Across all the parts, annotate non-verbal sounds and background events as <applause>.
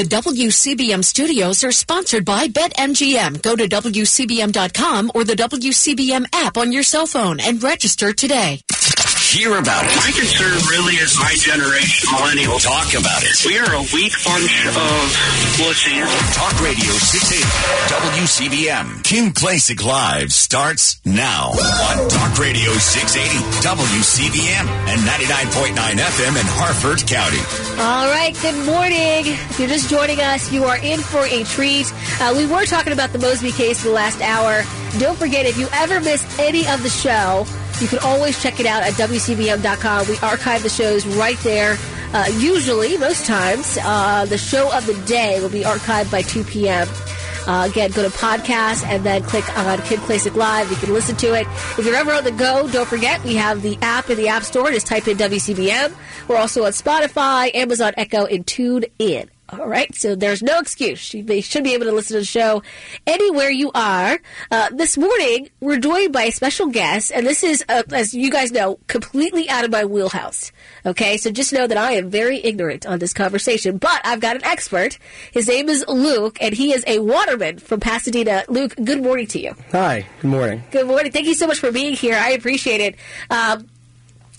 The WCBM studios are sponsored by BetMGM. Go to WCBM.com or the WCBM app on your cell phone and register today. Hear about it. My concern really is my generation, millennials. Talk about it. We are a weak bunch of wussies. Talk Radio 680 WCBM. Kim Klacik Live starts now on Talk Radio 680 WCBM and 99.9 FM in Harford County. All right, good morning. If you're just joining us, you are in for a treat. Uh, we were talking about the Mosby case the last hour. Don't forget, if you ever miss any of the show, you can always check it out at WCBM.com. We archive the shows right there. Uh, usually, most times, uh, the show of the day will be archived by 2 p.m. Uh, again, go to podcast and then click on Kim Klacik Live. You can listen to it. If you're ever on the go, don't forget we have the app in the App Store. Just type in WCBM. We're also on Spotify, Amazon Echo, and Tune In. All right, so there's no excuse. You should be able to listen to the show anywhere you are. Uh, this morning, we're joined by a special guest, and this is, uh, as you guys know, completely out of my wheelhouse. Okay, so just know that I am very ignorant on this conversation, but I've got an expert. His name is Luke, and he is a waterman from Pasadena. Luke, good morning to you. Hi, good morning. Good morning. Thank you so much for being here. I appreciate it. Um,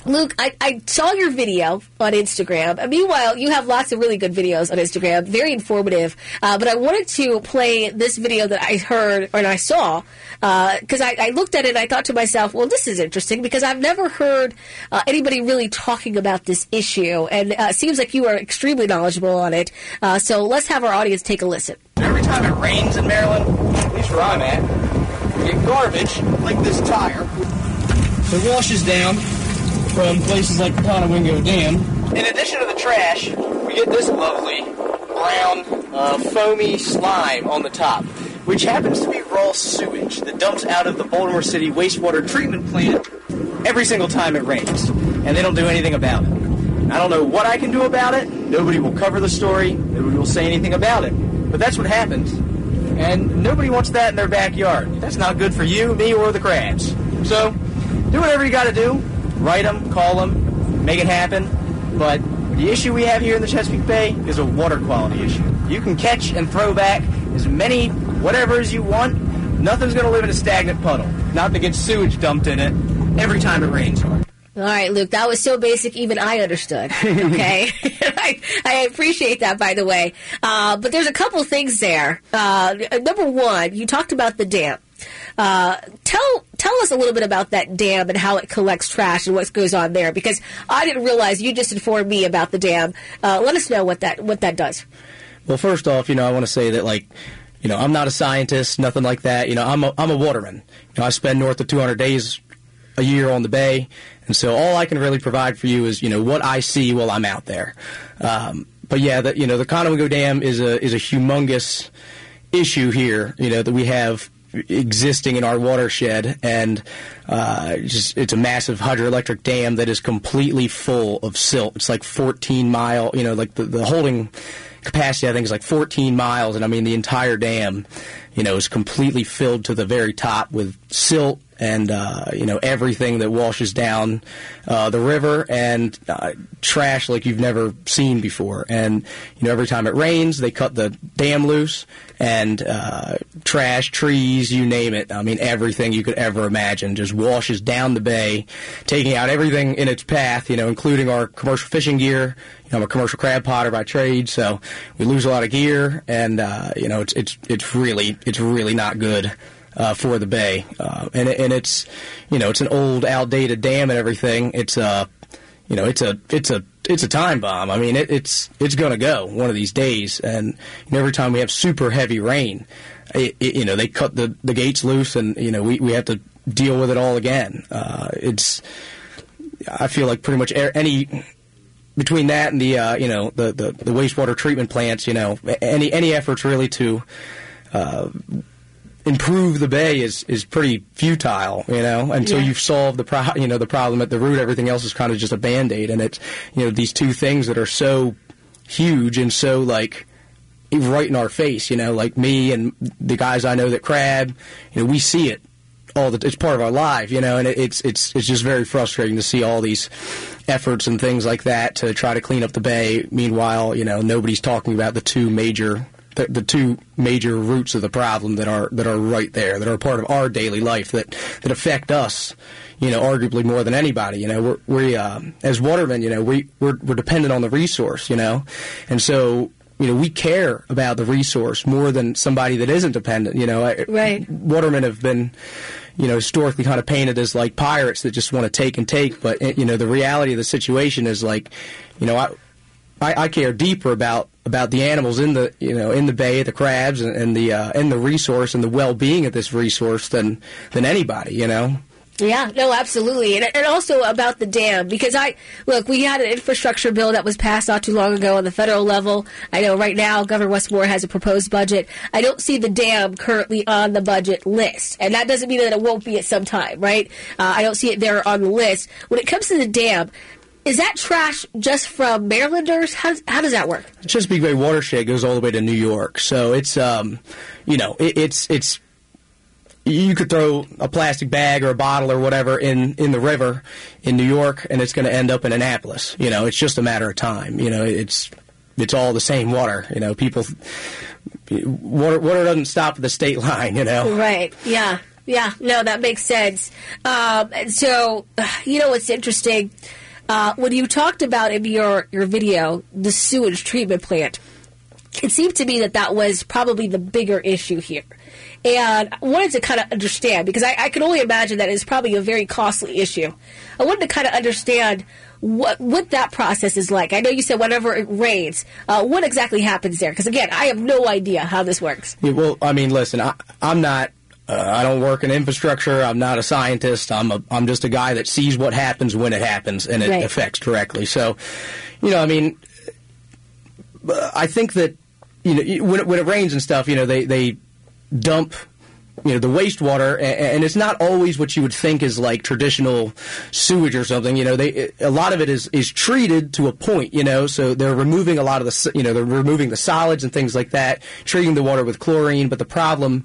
Luke, I, I, saw your video on Instagram. And meanwhile, you have lots of really good videos on Instagram, very informative. Uh, but I wanted to play this video that I heard and I saw because uh, I, I, looked at it and I thought to myself, well, this is interesting because I've never heard uh, anybody really talking about this issue. And uh, it seems like you are extremely knowledgeable on it. Uh, so let's have our audience take a listen. Every time it rains in Maryland, at least where I'm at, we get garbage like this tire. It washes down from places like the Conowingo Dam. In addition to the trash, we get this lovely brown, uh, foamy slime on the top, which happens to be raw sewage that dumps out of the Baltimore City wastewater treatment plant every single time it rains, and they don't do anything about it. I don't know what I can do about it. Nobody will cover the story. Nobody will say anything about it. But that's what happens. And nobody wants that in their backyard. That's not good for you, me, or the crabs. So, do whatever you got to do write them, call them, make it happen. But the issue we have here in the Chesapeake Bay is a water quality issue. You can catch and throw back as many whatever as you want. Nothing's going to live in a stagnant puddle. Not to get sewage dumped in it every time it rains hard. All right, Luke, that was so basic, even I understood. <laughs> Okay. <laughs> I, I, appreciate that, by the way. Uh, but there's a couple things there. Uh, number one, you talked about the dam. Uh, tell tell us a little bit about that dam and how it collects trash and what goes on there because I didn't realize you just informed me about the dam. Uh, let us know what that what that does. Well, first off, you know I want to say that like you know I'm not a scientist, nothing like that. You know I'm a I'm a waterman. You know I spend north of 200 days a year on the bay, and so all I can really provide for you is you know what I see while I'm out there. Um, but yeah, the, you know the Conowingo Dam is a is a humongous issue here. You know that we have existing in our watershed, and uh, just it's a massive hydroelectric dam that is completely full of silt. It's like 14 mile, you know, like the, the holding capacity I think is like 14 miles, and I mean the entire dam, you know, is completely filled to the very top with silt and uh, you know everything that washes down uh, the river and uh, trash like you've never seen before. And you know every time it rains, they cut the dam loose and uh, trash, trees, you name it. I mean everything you could ever imagine just washes down the bay, taking out everything in its path. You know, including our commercial fishing gear. You know, I'm a commercial crab potter by trade, so we lose a lot of gear, and uh, you know it's it's it's really it's really not good uh, for the bay, uh, and and it's you know it's an old, outdated dam and everything. It's a you know it's a it's a it's a time bomb. I mean it, it's it's going to go one of these days, and you know, every time we have super heavy rain, it, it, you know they cut the the gates loose, and you know we we have to deal with it all again. Uh, it's I feel like pretty much any between that and the uh, you know the, the, the wastewater treatment plants, you know any any efforts really to uh, improve the bay is is pretty futile, you know, until yeah. you've solved the pro- you know the problem at the root. Everything else is kind of just a band aid, and it's you know these two things that are so huge and so like right in our face, you know, like me and the guys I know that crab, you know, we see it all the it's part of our life, you know, and it, it's it's it's just very frustrating to see all these efforts and things like that to try to clean up the bay. Meanwhile, you know, nobody's talking about the two major the, the two major roots of the problem that are that are right there, that are part of our daily life, that that affect us, you know, arguably more than anybody. You know, we're, we uh, as watermen, you know, we we're, we're dependent on the resource, you know, and so you know, we care about the resource more than somebody that isn't dependent. You know, right. watermen have been, you know, historically kind of painted as like pirates that just want to take and take. But you know, the reality of the situation is like, you know, I, I, I care deeper about about the animals in the you know in the bay, the crabs, and, and the uh, and the resource and the well being of this resource than than anybody. You know. Yeah, no, absolutely. And, and also about the dam, because I, look, we had an infrastructure bill that was passed not too long ago on the federal level. I know right now Governor Wes Moore has a proposed budget. I don't see the dam currently on the budget list. And that doesn't mean that it won't be at some time, right? Uh, I don't see it there on the list. When it comes to the dam, is that trash just from Marylanders? How, how does that work? Chesapeake Bay watershed goes all the way to New York, so it's um, you know, it, it's it's you could throw a plastic bag or a bottle or whatever in, in the river in New York, and it's going to end up in Annapolis. You know, it's just a matter of time. You know, it's it's all the same water. You know, people water water doesn't stop at the state <laughs> line. You know, right? Yeah, yeah. No, that makes sense. Um, so, <sighs> you know, what's interesting uh, when you talked about in your your video the sewage treatment plant. It seemed to me that that was probably the bigger issue here and I wanted to kind of understand because I, I can only imagine that it's probably a very costly issue. I wanted to kind of understand what what that process is like. I know you said whenever it rains, uh, what exactly happens there? Because again, I have no idea how this works. Yeah, well, I mean, listen, I, I'm not. Uh, I don't work in infrastructure. I'm not a scientist. I'm a. I'm just a guy that sees what happens when it happens, and it Right. affects directly. So, you know, I mean, I think that you know when it, when it rains and stuff, you know, they they dump you know the wastewater and it's not always what you would think is like traditional sewage or something you know they a lot of it is is treated to a point you know so they're removing a lot of the you know they're removing the solids and things like that treating the water with chlorine but the problem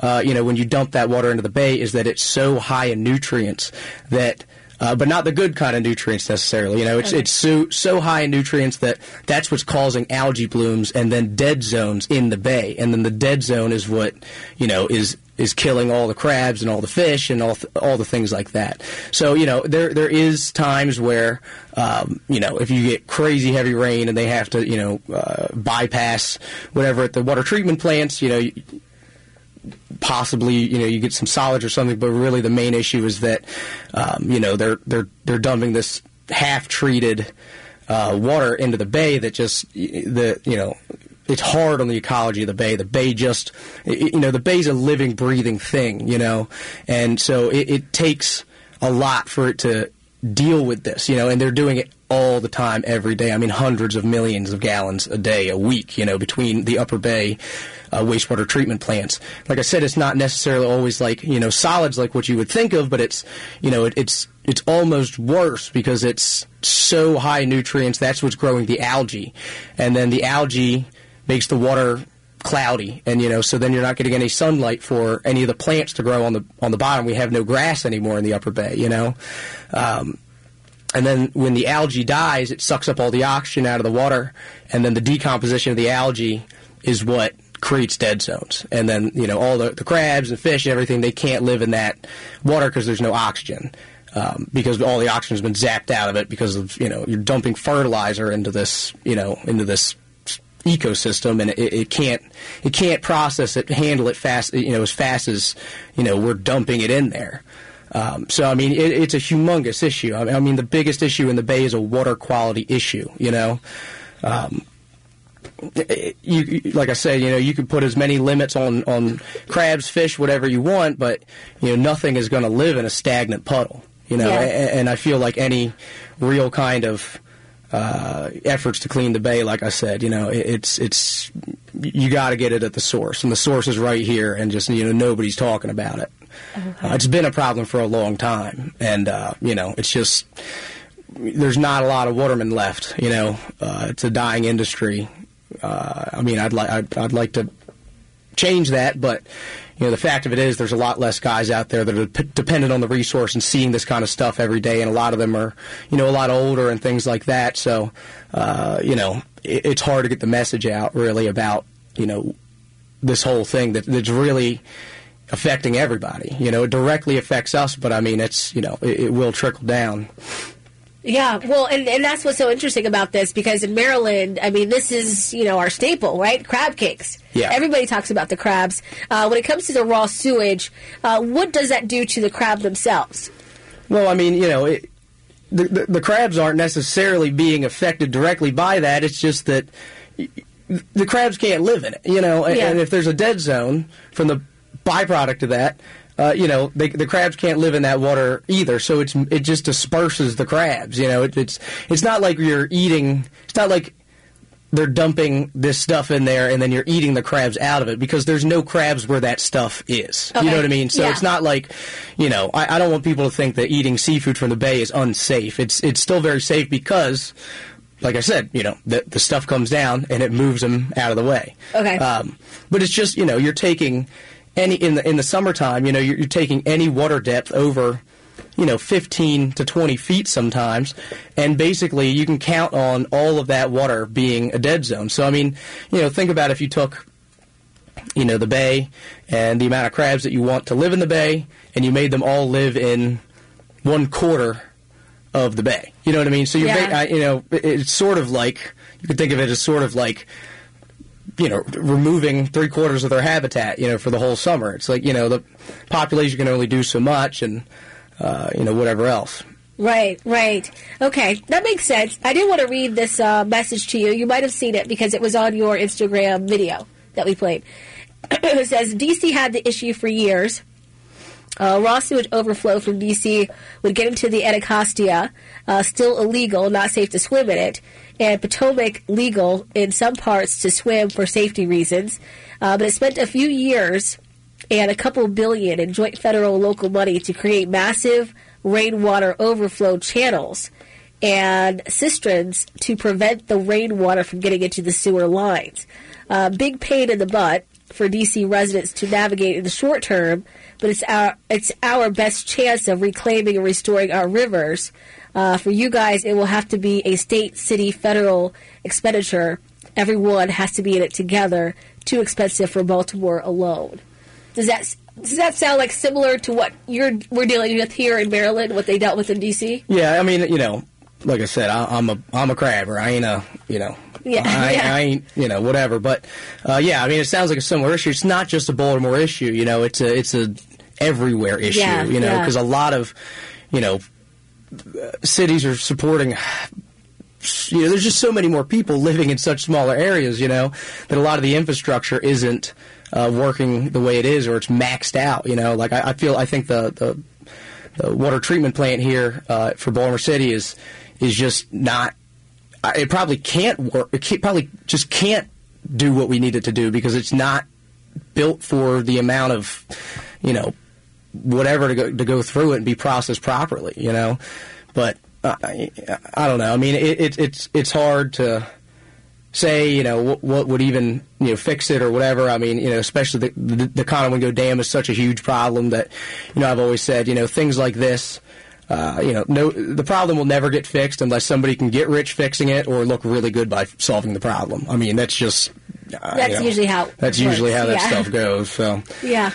uh, you know when you dump that water into the bay is that it's so high in nutrients that uh, but not the good kind of nutrients necessarily. You know, it's it's so so high in nutrients that that's what's causing algae blooms and then dead zones in the bay, and then the dead zone is what you know is is killing all the crabs and all the fish and all th- all the things like that. So you know, there there is times where um, you know if you get crazy heavy rain and they have to you know uh, bypass whatever at the water treatment plants, you know. You, possibly you know you get some solids or something, but really the main issue is that um, you know they're they're they're dumping this half treated uh, water into the bay that just the you know it's hard on the ecology of the bay. The bay just you know the bay's a living, breathing thing, you know, and so it, it takes a lot for it to deal with this, you know, and they're doing it all the time, every day. I mean, hundreds of millions of gallons a day, a week, you know, between the Upper Bay uh, wastewater treatment plants. Like I said, it's not necessarily always like you know solids like what you would think of, but it's you know it, it's it's almost worse because it's so high nutrients. That's what's growing the algae, and then the algae makes the water cloudy and you know so then you're not getting any sunlight for any of the plants to grow on the on the bottom. We have no grass anymore in the upper bay you know? Um, and then when the algae dies it sucks up all the oxygen out of the water and then the decomposition of the algae is what creates dead zones. And then you know all the, the crabs and fish and everything they can't live in that water because there's no oxygen um, because all the oxygen has been zapped out of it because of you know you're dumping fertilizer into this you know into this ecosystem and it, it can't it can't process it handle it fast you know as fast as you know we're dumping it in there um, so I mean it, it's a humongous issue I mean, I mean the biggest issue in the bay is a water quality issue you know um, you, like I said, you know, you can put as many limits on, on crabs, fish, whatever you want, but you know, nothing is going to live in a stagnant puddle. You know, Yeah. a- and, I feel like any real kind of uh, efforts to clean the bay, like I said, you know, it, it's it's you got to get it at the source, and the source is right here, and just you know, nobody's talking about it. Uh, it's been a problem for a long time, and uh, you know, it's just there's not a lot of watermen left. You know, uh, it's a dying industry. Uh, I mean, I'd like I'd, I'd like to change that, but you know, the fact of it is there's a lot less guys out there that are p- dependent on the resource and seeing this kind of stuff every day, and a lot of them are, you know, a lot older and things like that. So, uh, you know, it, it's hard to get the message out really about, you know, this whole thing that, that's really affecting everybody. You know, it directly affects us, but I mean, it's, you know, it, it will trickle down. Yeah, well, and, and that's what's so interesting about this because in Maryland, I mean, this is, you know, our staple, right? Crab cakes. Yeah. Everybody talks about the crabs. Uh, when it comes to the raw sewage, uh, what does that do to the crab themselves? Well, I mean, you know, it, the, the the crabs aren't necessarily being affected directly by that. It's just that the crabs can't live in it, you know. And, Yeah. and if there's a dead zone from the byproduct of that, uh, you know, they, the crabs can't live in that water either. So it's it just disperses the crabs. You know, it, it's it's not like you're eating. It's not like they're dumping this stuff in there and then you're eating the crabs out of it because there's no crabs where that stuff is. You know what I mean? So Yeah. it's not like, you know, I, I don't want people to think that eating seafood from the bay is unsafe. It's it's still very safe because, like I said, you know, the, the stuff comes down and it moves them out of the way. Okay. Um, but it's just you know you're taking any in the in the summertime you know you're, you're taking any water depth over you know 15 to 20 feet sometimes. And basically you can count on all of that water being a dead zone. So i mean you know think about if you took you know the bay and the amount of crabs that you want to live in the bay and you made them all live in one quarter of the bay. You know what i mean? So you're Yeah. ba- I, you know it- it's sort of like you could think of it as sort of like you know, removing three quarters of their habitat, you know, for the whole summer. It's like, you know, the population can only do so much and, uh, you know, whatever else. Right, right. Okay, that makes sense. I did want to read this uh, message to you. You might have seen it because it was on your Instagram video that we played. <clears throat> it says DC had the issue for years. Raw sewage overflow from DC would get into the Anacostia, uh, still illegal, not safe to swim in it, and Potomac legal in some parts to swim for safety reasons. Uh, but it spent a few years and a couple billion in joint federal and local money to create massive rainwater overflow channels and cisterns to prevent the rainwater from getting into the sewer lines. Uh, big pain in the butt for DC residents to navigate in the short term, but it's our it's our best chance of reclaiming and restoring our rivers. Uh, for you guys, it will have to be a state, city, federal expenditure. Everyone has to be in it together. Too expensive for Baltimore alone. Does that does that sound like similar to what you're we're dealing with here in Maryland? What they dealt with in DC? Yeah, I mean, you know, like I said, I, I'm a I'm a crabber. I ain't a you know. Yeah, I, yeah. I ain't you know whatever, but uh, yeah, I mean it sounds like a similar issue. It's not just a Baltimore issue, you know. It's a it's a everywhere issue, Yeah, you know, yeah. because a lot of you know cities are supporting you know, there's just so many more people living in such smaller areas, you know, that a lot of the infrastructure isn't uh, working the way it is, or it's maxed out. You know, like I, I feel, I think the, the the water treatment plant here uh, for Baltimore City is is just not. It probably can't work. It probably just can't do what we need it to do because it's not built for the amount of, you know, whatever to go to go through it and be processed properly. You know, but uh, I, I don't know. I mean, it, it, it's it's hard to say, you know, what, what would even you know fix it or whatever. I mean, you know, especially the the, the Conowingo Dam is such a huge problem that you know I've always said, you know, things like this. Uh, you know, no, the problem will never get fixed unless somebody can get rich fixing it or look really good by solving the problem. I mean, that's just uh, That's you know, usually how that's usually works, how that yeah. stuff goes. So Yeah.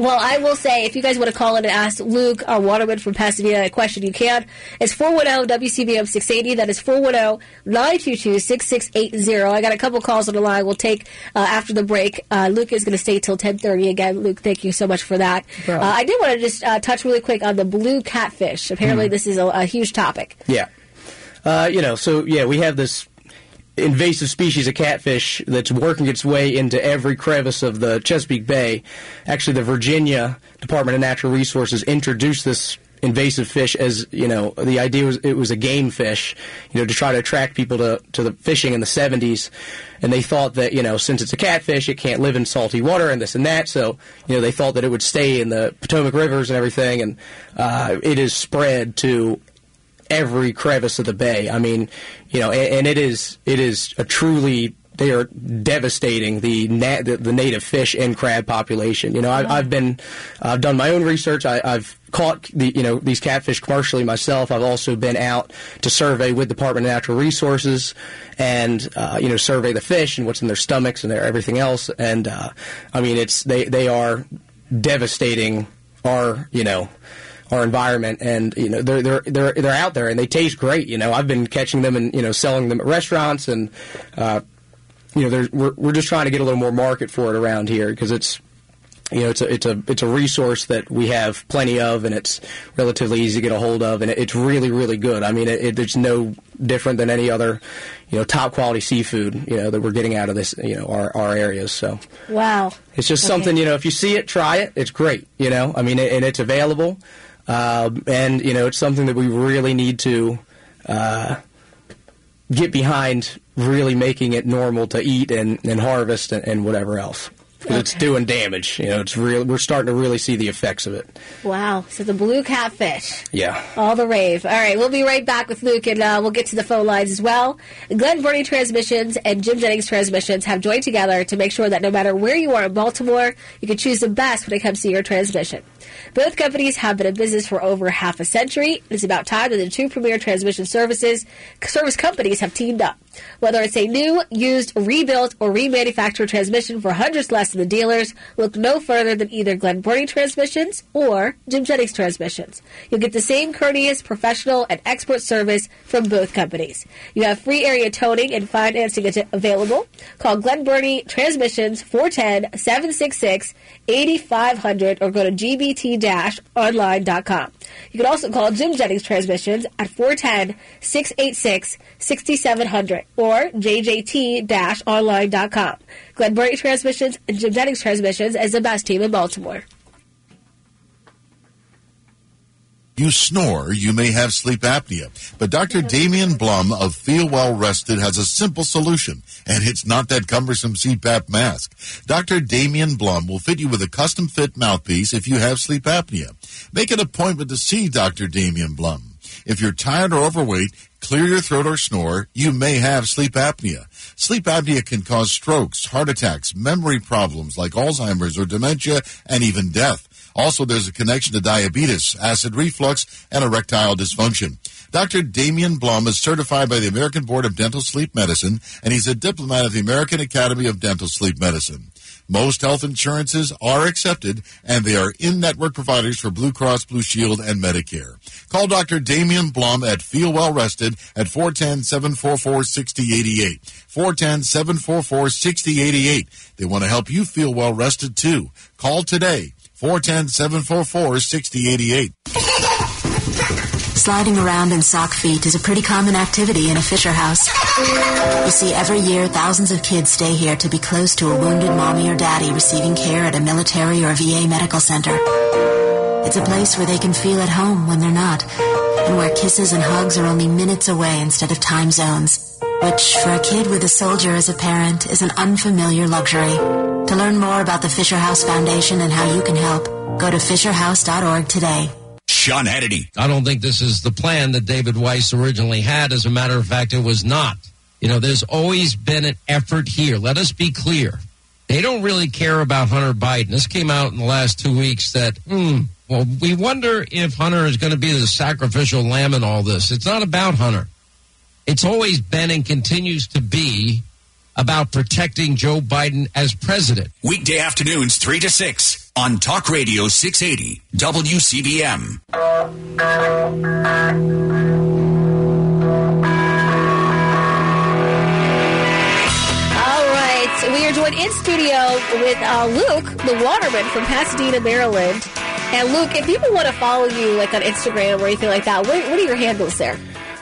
Well, I will say, if you guys want to call in and ask Luke, our waterman from Pasadena, a question, you can. It's 410-WCBM-680. That is 410-922-6680. I got a couple calls on the line. We'll take uh, after the break. Uh, Luke is going to stay till 1030 again. Luke, thank you so much for that. Uh. I did want to just uh, touch really quick on the blue catfish. Apparently, Hmm. this is a, a huge topic. Yeah. Uh, you know, so yeah, we have this invasive species of catfish that's working its way into every crevice of the Chesapeake Bay. Actually, the Virginia Department of Natural Resources introduced this invasive fish as you know the idea was it was a game fish you know to try to attract people to to the fishing in the 70s and they thought that you know since it's a catfish it can't live in salty water and this and that. So you know they thought that it would stay in the Potomac rivers and everything. And uh, it is spread to every crevice of the bay. I mean, you know, and, and it is it is a truly they are devastating the, na- the the native fish and crab population. You know, I, I've been I've done my own research. I, I've caught the you know these catfish commercially myself. I've also been out to survey with Department of Natural Resources and uh, you know survey the fish and what's in their stomachs and their everything else. And uh, I mean, it's they they are devastating our you know our environment and you know they're they're they're they're out there and they taste great you know I've been catching them and you know selling them at restaurants and uh, you know there's, we're we're just trying to get a little more market for it around here because it's you know it's a it's a it's a resource that we have plenty of and it's relatively easy to get a hold of and it, it's really really good I mean it, it, it's no different than any other you know top quality seafood you know that we're getting out of this you know our our areas so Wow. it's just Okay. something you know. If you see it, try it. It's great. You know, I mean, and it's available, um, and you know, it's something that we really need to uh, get behind. Really making it normal to eat and, and harvest and, and whatever else. 'Cause It's Okay. doing damage. You know, it's real. We're starting to really see the effects of it. Wow. So the blue catfish. Yeah. All the rave. All right, we'll be right back with Luke, and uh, we'll get to the phone lines as well. Glen Burnie Transmissions and Jim Jennings Transmissions have joined together to make sure that no matter where you are in Baltimore, you can choose the best when it comes to your transmission. Both companies have been in business for over half a century. It's about time that the two premier transmission services service companies have teamed up. Whether it's a new, used, rebuilt, or remanufactured transmission for hundreds less than the dealers, look no further than either Glen Burnie Transmissions or Jim Jennings Transmissions. You'll get the same courteous, professional, and expert service from both companies. You have free area toning and financing available. Call Glen Burnie Transmissions 410-766-8500 or go to gbt-online.com. You can also call Jim Jennings Transmissions at 410-686-6700 or jjt-online.com. Glen Burnie Transmissions and Jim Jennings Transmissions is the best team in Baltimore. You snore, you may have sleep apnea. But Dr. Damian Blum of Feel Well Rested has a simple solution, and it's not that cumbersome CPAP mask. Dr. Damian Blum will fit you with a custom fit mouthpiece if you have sleep apnea. Make an appointment to see Dr. Damian Blum. If you're tired or overweight, clear your throat or snore, you may have sleep apnea. Sleep apnea can cause strokes, heart attacks, memory problems like Alzheimer's or dementia, and even death. Also, there's a connection to diabetes, acid reflux, and erectile dysfunction. Dr. Damian Blum is certified by the American Board of Dental Sleep Medicine, and he's a diplomat of the American Academy of Dental Sleep Medicine. Most health insurances are accepted, and they are in-network providers for Blue Cross Blue Shield and Medicare. Call Dr. Damian Blum at Feel Well Rested at 410-744-6088. 410-744-6088. They want to help you feel well rested too. Call today. 410-744-6088. Sliding around in sock feet is a pretty common activity in a Fisher house. You see, every year thousands of kids stay here to be close to a wounded mommy or daddy receiving care at a military or VA medical center. It's a place where they can feel at home when they're not, and where kisses and hugs are only minutes away instead of time zones, which for a kid with a soldier as a parent is an unfamiliar luxury. To learn more about the Fisher House Foundation and how you can help, go to fisherhouse.org today. Sean Hannity. I don't think this is the plan that David Weiss originally had. As a matter of fact, it was not. You know, there's always been an effort here. Let us be clear. They don't really care about Hunter Biden. This came out in the last two weeks that, hmm, well, we wonder if Hunter is going to be the sacrificial lamb in all this. It's not about Hunter. It's always been and continues to be about protecting Joe Biden as president. Weekday afternoons, 3 to 6 on Talk Radio 680 WCBM. All right, we are joined in studio with uh, Luke, the waterman from Pasadena, Maryland. And Luke, if people want to follow you, like on Instagram or anything like that, what, what are your handles there?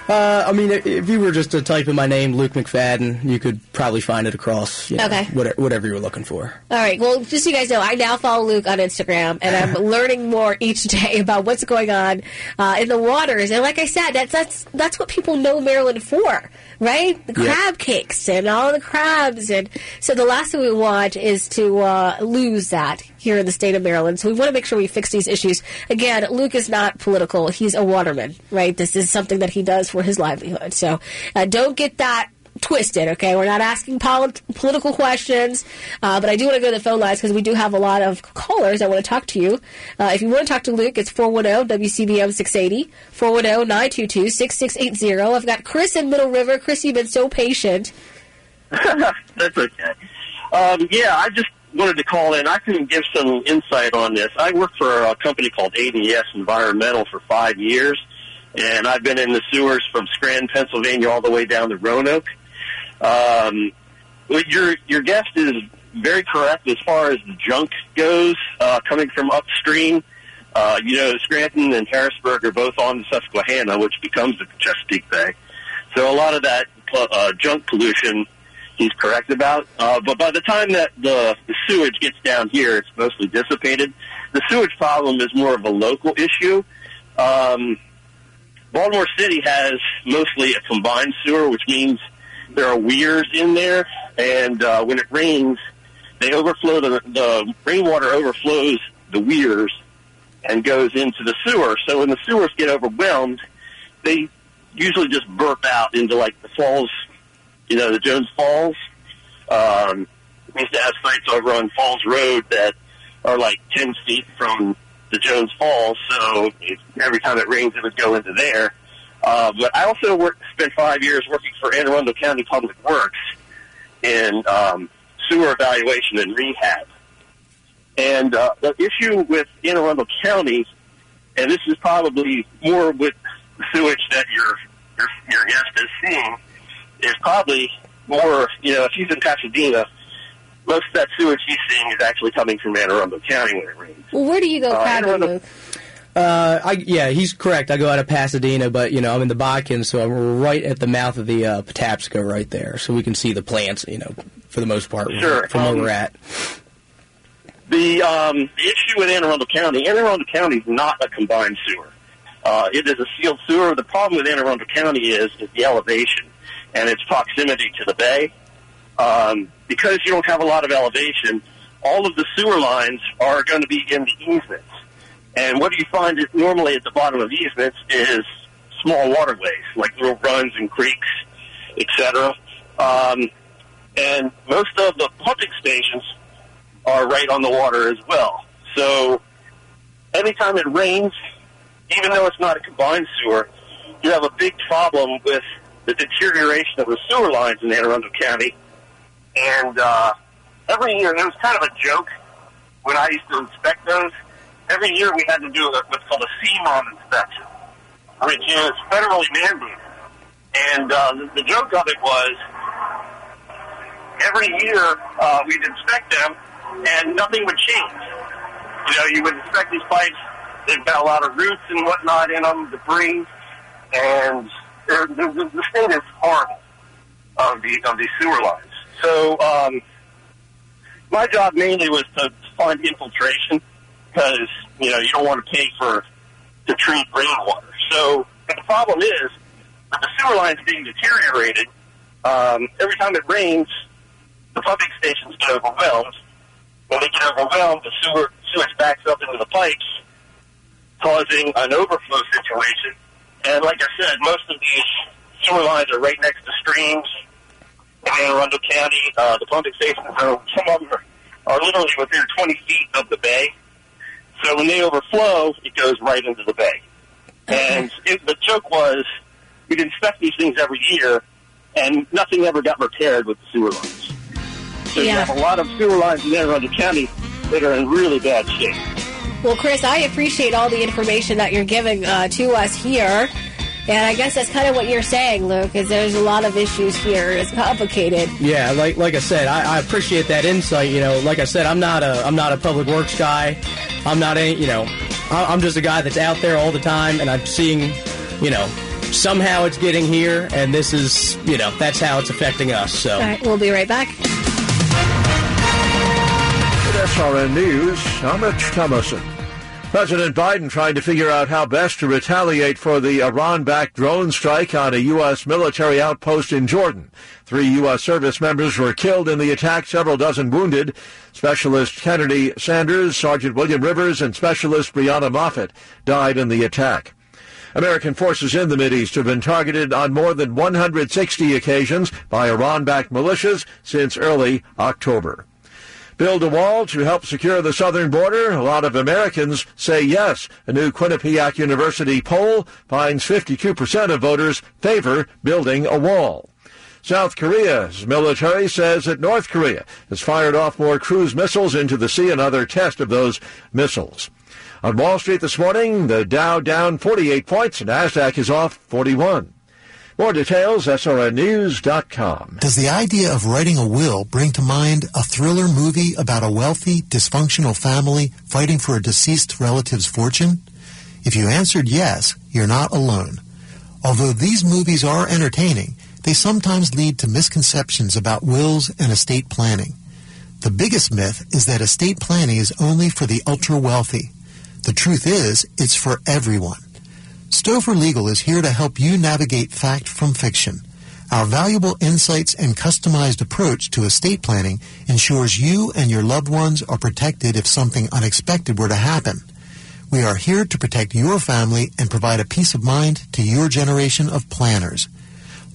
Uh, I mean, if- you were just to type in my name, Luke McFadden, you could probably find it across. You know, Okay. Whatever, whatever you were looking for. All right. Well, just so you guys know, I now follow Luke on Instagram, and I'm <laughs> learning more each day about what's going on uh, in the waters. And like I said, that's that's that's what people know Maryland for, right? The crab cakes and all the crabs, and so the last thing we want is to uh, lose that here in the state of Maryland. So we want to make sure we fix these issues. Again, Luke is not political; he's a waterman, right? This is something that he does for his livelihood. So uh, don't get that twisted, okay? We're not asking polit- political questions, uh, but I do want to go to the phone lines because we do have a lot of callers that want to talk to you. Uh, if you want to talk to Luke, it's 410 WCBM 680, 410 922 6680. I've got Chris in Middle River. Chris, you've been so patient. <laughs> That's okay. Um, yeah, I just wanted to call in. I can give some insight on this. I worked for a company called ADS Environmental for five years, and I've been in the sewers from Scranton, Pennsylvania, all the way down to Roanoke. Um, your your guest is very correct as far as the junk goes, uh, coming from upstream. Uh, you know, Scranton and Harrisburg are both on the Susquehanna, which becomes the Chesapeake Bay. So a lot of that uh, junk pollution he's correct about. Uh, but by the time that the, the sewage gets down here, it's mostly dissipated. The sewage problem is more of a local issue. Um, Baltimore City has mostly a combined sewer, which means there are weirs in there, and uh, when it rains, they overflow the, the rainwater overflows the weirs and goes into the sewer. So when the sewers get overwhelmed, they usually just burp out into like the falls you know, the Jones Falls. Um, we used to have sites over on Falls Road that are like 10 feet from the Jones Falls, so it, every time it rains, it would go into there. Uh, but I also worked, spent five years working for Anne Arundel County Public Works in um, sewer evaluation and rehab. And uh, the issue with Anne Arundel County, and this is probably more with sewage that your your, your guest is seeing, is probably more, you know, if he's in Pasadena, most of that sewage he's seeing is actually coming from Anne Arundel County when it rains. Well, where do you go Uh, Arundel- Luke? Uh, I, yeah, he's correct. I go out of Pasadena, but you know I'm in the Bodkin, so I'm right at the mouth of the uh, Patapsco right there, so we can see the plants. You know, for the most part, Sure, from where um, we're at. The, um, issue with Anne Arundel County, Anne Arundel County is not a combined sewer. Uh, it is a sealed sewer. The problem with Anne Arundel County is, is the elevation and its proximity to the bay. Um, because you don't have a lot of elevation, all of the sewer lines are going to be in the easements. And what you find is normally at the bottom of easements is small waterways, like little runs and creeks, etc. Um, and most of the pumping stations are right on the water as well. So anytime it rains, even though it's not a combined sewer, you have a big problem with the deterioration of the sewer lines in Anne Arundel County. And uh, every year, it was kind of a joke when I used to inspect those. Every year we had to do a, what's called a CMOM inspection, which is federally mandated. And uh, the, joke of it was every year uh, we'd inspect them and nothing would change. You know, you would inspect these pipes, they've got a lot of roots and whatnot in them, debris, and the, the, the state is horrible of the of these sewer lines. So um, my job mainly was to find infiltration because you know you don't want to pay for to treat rainwater. So the problem is the sewer lines being deteriorated. Um, every time it rains, the pumping stations get overwhelmed. When they get overwhelmed, the sewer sewage backs up into the pipes, causing an overflow situation. And like I said, most of these sewer lines are right next to streams in Anne Arundel County. Uh, the pumping stations are some of them are, are literally within 20 feet of the bay. So when they overflow, it goes right into the bay. And it, the joke was, we'd inspect these things every year, and nothing ever got repaired with the sewer lines. So you have a lot of sewer lines in Anne Arundel County that are in really bad shape. Well, Chris, I appreciate all the information that you're giving uh, to us here. And I guess that's kind of what you're saying, Luke, is there's a lot of issues here. It's complicated. Yeah, like like I said, I, I appreciate that insight. You know, like I said, I'm not a I'm not a public works guy. I'm not a you know, I- I'm just a guy that's out there all the time, and I'm seeing, you know, somehow it's getting here, and this is you know that's how it's affecting us. So. All right, we'll be right back. At SRN News, I'm Rich Thomason. President Biden trying to figure out how best to retaliate for the Iran-backed drone strike on a U.S. military outpost in Jordan. Three U.S. service members were killed in the attack, several dozen wounded. Specialist Kennedy Sanders, Sergeant William Rivers, and Specialist Breonna Moffett died in the attack. American forces in the Mideast have been targeted on more than 160 occasions by Iran-backed militias since early October. Build a wall to help secure the southern border? A lot of Americans say yes. A new Quinnipiac University poll finds 52% of voters favor building a wall. South Korea's military says that North Korea has fired off more cruise missiles into the sea, another test of those missiles. On Wall Street this morning, the Dow down 48 points, and Nasdaq is off 41. More details, SRNnews.com. Does the idea of writing a will bring to mind a thriller movie about a wealthy, dysfunctional family fighting for a deceased relative's fortune? If you answered yes, you're not alone. Although these movies are entertaining, they sometimes lead to misconceptions about wills and estate planning. The biggest myth is that estate planning is only for the ultra wealthy. The truth is, it's for everyone. Stover Legal is here to help you navigate fact from fiction. Our valuable insights and customized approach to estate planning ensures you and your loved ones are protected if something unexpected were to happen. We are here to protect your family and provide a peace of mind to your generation of planners.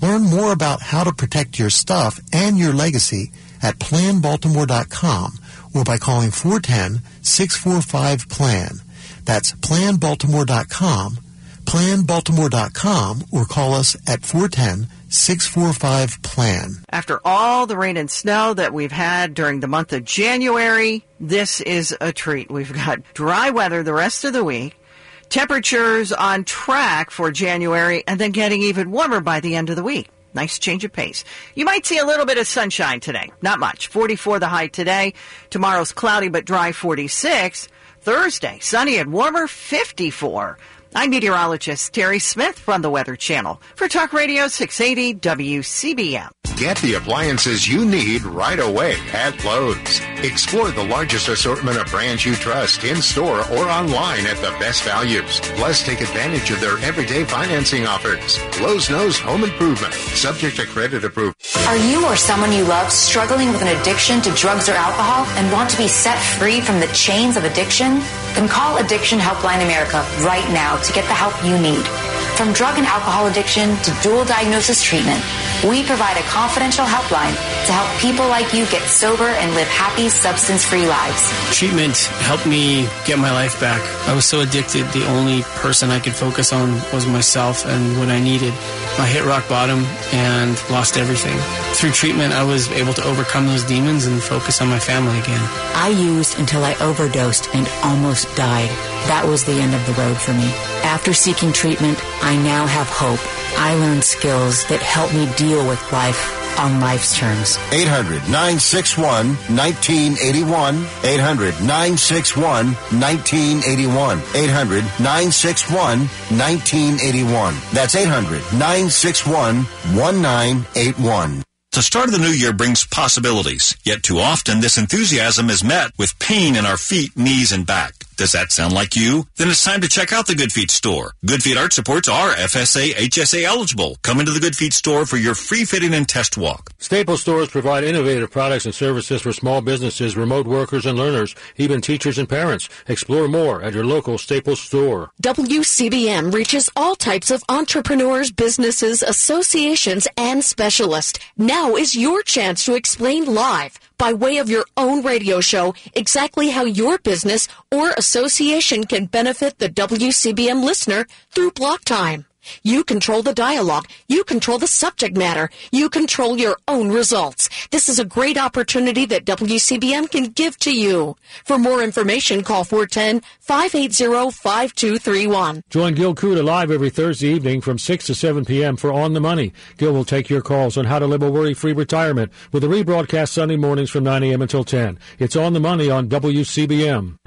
Learn more about how to protect your stuff and your legacy at planbaltimore.com or by calling 410-645-PLAN. That's planbaltimore.com planbaltimore.com or call us at 410 645 PLAN. After all the rain and snow that we've had during the month of January, this is a treat. We've got dry weather the rest of the week, temperatures on track for January, and then getting even warmer by the end of the week. Nice change of pace. You might see a little bit of sunshine today. Not much. 44 the high today. Tomorrow's cloudy but dry 46. Thursday, sunny and warmer 54. I'm meteorologist Terry Smith from the Weather Channel for Talk Radio 680 WCBM. Get the appliances you need right away at Lowe's. Explore the largest assortment of brands you trust in store or online at the best values. Plus, take advantage of their everyday financing offers. Lowe's knows home improvement, subject to credit approval. Are you or someone you love struggling with an addiction to drugs or alcohol and want to be set free from the chains of addiction? Then call Addiction Helpline America right now to get the help you need. From drug and alcohol addiction to dual diagnosis treatment, we provide a confidential helpline to help people like you get sober and live happy, substance free lives. Treatment helped me get my life back. I was so addicted, the only person I could focus on was myself and what I needed. I hit rock bottom and lost everything. Through treatment, I was able to overcome those demons and focus on my family again. I used until I overdosed and almost died. That was the end of the road for me. After seeking treatment, I now have hope. I learned skills that help me deal with life on life's terms. 800 961 1981. 800 961 1981. 800 961 1981. That's 800 961 1981. The start of the new year brings possibilities, yet too often this enthusiasm is met with pain in our feet, knees, and back. Does that sound like you? Then it's time to check out the Good Feet store. Good Feet Arch Supports are FSA HSA eligible. Come into the Good Feet store for your free fitting and test walk. Staples stores provide innovative products and services for small businesses, remote workers and learners, even teachers and parents. Explore more at your local Staples store. WCBM reaches all types of entrepreneurs, businesses, associations, and specialists. Now is your chance to explain live by way of your own radio show exactly how your business or association can benefit the WCBM listener through block time. You control the dialogue. You control the subject matter. You control your own results. This is a great opportunity that WCBM can give to you. For more information, call 410-580-5231. Join Gil Kuda live every Thursday evening from 6 to 7 p.m. for On the Money. Gil will take your calls on how to live a worry-free retirement with a rebroadcast Sunday mornings from 9 a.m. until 10. It's On the Money on WCBM.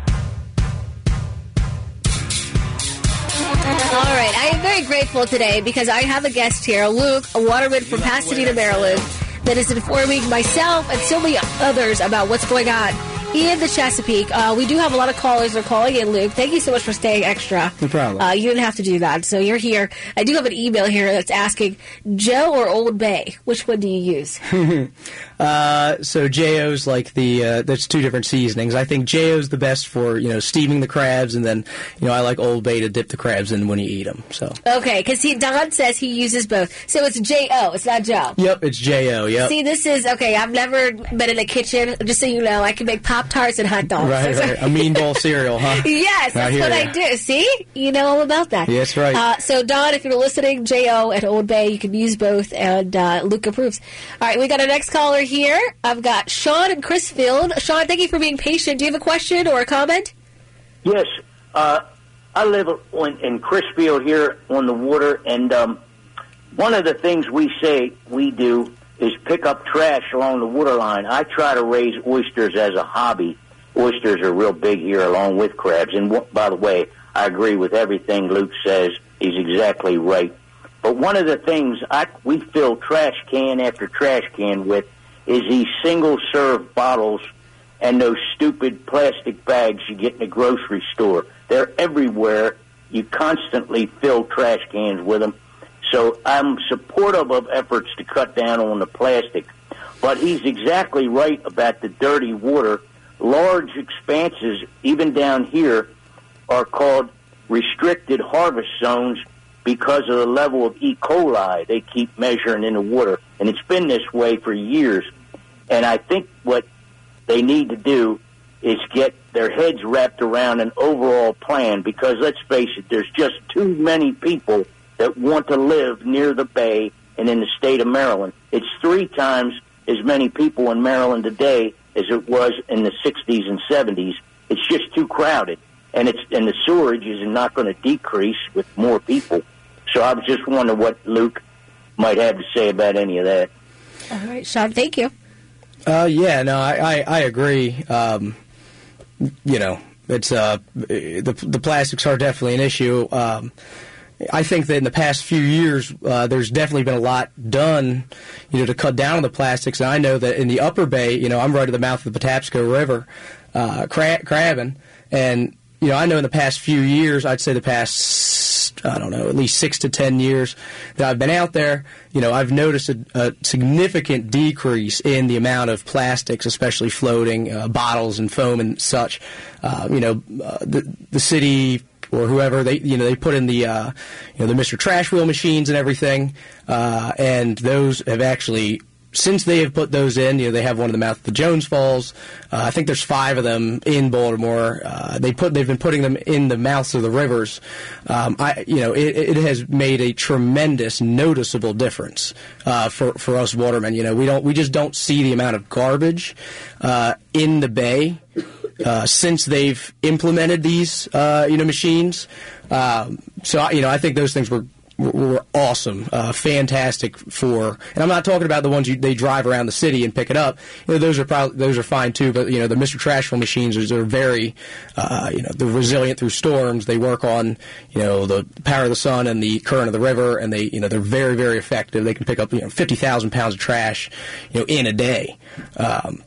Grateful today because I have a guest here, Luke, a waterman from Pasadena, Maryland, that is informing myself and so many others about what's going on in the Chesapeake. Uh, we do have a lot of callers that are calling in, Luke. Thank you so much for staying extra. No problem. Uh, you didn't have to do that, so you're here. I do have an email here that's asking Joe or Old Bay. Which one do you use? <laughs> Uh, so JO's like the uh, there's two different seasonings. I think JO's the best for you know steaming the crabs, and then you know I like Old Bay to dip the crabs in when you eat them. So Okay, because he Don says he uses both. So it's J O. It's not Joe. yep, it's JO. Yep. See, this is okay. I've never been in a kitchen. Just so you know, I can make pop tarts and hot dogs. Right, right. A mean bowl cereal, huh? <laughs> Yes, I that's what. I do. See, you know all about that. Yeah, right. Uh, so, Don, if you're listening, Jo at Old Bay, you can use both, and uh, Luke approves. All right, we got our next caller here. I've got Sean and Crisfield. Sean, thank you for being patient. Do you have a question or a comment? Yes, uh, I live on, in Crisfield here on the water, and um, one of the things we say we do is pick up trash along the water line. I try to raise oysters as a hobby. Oysters are real big here, along with crabs. And wh- by the way, I agree with everything Luke says. He's exactly right. But one of the things I, we fill trash can after trash can with is these single serve bottles and those stupid plastic bags you get in the grocery store. They're everywhere. You constantly fill trash cans with them. So I'm supportive of efforts to cut down on the plastic. But he's exactly right about the dirty water. Large expanses, even down here, are called restricted harvest zones because of the level of E. coli they keep measuring in the water. And it's been this way for years. And I think what they need to do is get their heads wrapped around an overall plan because let's face it, there's just too many people that want to live near the bay and in the state of Maryland. It's three times as many people in Maryland today as it was in the 60s and 70s. It's just too crowded. And it's and the sewerage is not going to decrease with more people. So I was just wondering what Luke might have to say about any of that. All right, Sean, thank you. Uh, yeah, no, I, I, I agree. Um, you know, it's uh, the the plastics are definitely an issue. Um, I think that in the past few years, uh, there's definitely been a lot done, you know, to cut down on the plastics. And I know that in the Upper Bay, you know, I'm right at the mouth of the Patapsco River, uh, cra- crabbing, and you know, I know in the past few years, I'd say the past, I don't know, at least six to ten years that I've been out there, you know, I've noticed a, a significant decrease in the amount of plastics, especially floating uh, bottles and foam and such. Uh, you know, uh, the the city or whoever they you know they put in the uh, you know the Mr. Trash Wheel machines and everything, uh, and those have actually since they have put those in, you know, they have one in the mouth of the Jones Falls. Uh, I think there's five of them in Baltimore. Uh, they put they've been putting them in the mouths of the rivers. Um, I you know it, it has made a tremendous noticeable difference uh, for for us watermen. You know we don't we just don't see the amount of garbage uh, in the bay. Uh, since they've implemented these, uh, you know, machines, um, so you know, I think those things were were, awesome, uh, fantastic for. And I'm not talking about the ones you, they drive around the city and pick it up. You know, those are probably those are fine too. But you know, the Mr. Trash Wheel machines are, are very, uh, you know, they're resilient through storms. They work on you know the power of the sun and the current of the river, and they you know they're very very effective. They can pick up you know 50,000 pounds of trash, you know, in a day. Um,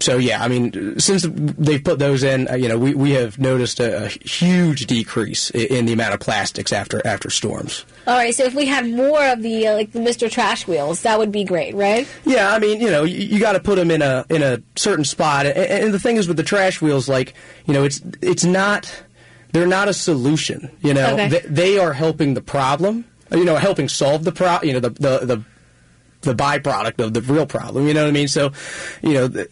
so yeah, I mean, since they've put those in, uh, you know, we, we have noticed a, a huge decrease in, in the amount of plastics after after storms. All right, so if we had more of the uh, like the Mr. Trash Wheels, that would be great, right? Yeah, I mean, you know, you, you got to put them in a in a certain spot, and, and the thing is with the trash wheels, like, you know, it's it's not they're not a solution. You know, Okay. they, they are helping the problem. You know, helping solve the pro. You know, the the the the byproduct of the real problem. You know what I mean? So, you know.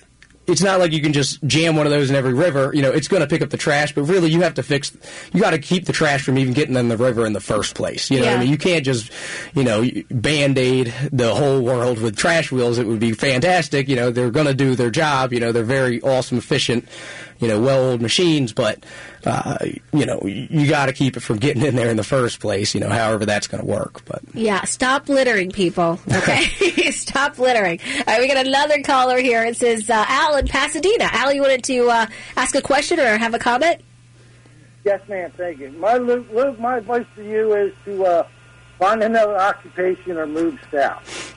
It's not like you can just jam one of those in every river. You know, it's going to pick up the trash, but really you have to fix. You got to keep the trash from even getting in the river in the first place. You know, what I mean, you can't just, you know, band aid the whole world with trash wheels. It would be fantastic. You know, they're going to do their job. You know, they're very awesome, efficient, you know, well-oiled machines. But, uh, you know, you got to keep it from getting in there in the first place. You know, however that's going to work. But Yeah, stop littering, people. Okay, <laughs> stop littering. All right, we got another caller here. It says uh, Al in Pasadena. Al, you wanted to uh, ask a question or have a comment? Yes, ma'am. Thank you. My Luke, Luke, my advice to you is to uh, find another occupation or move south.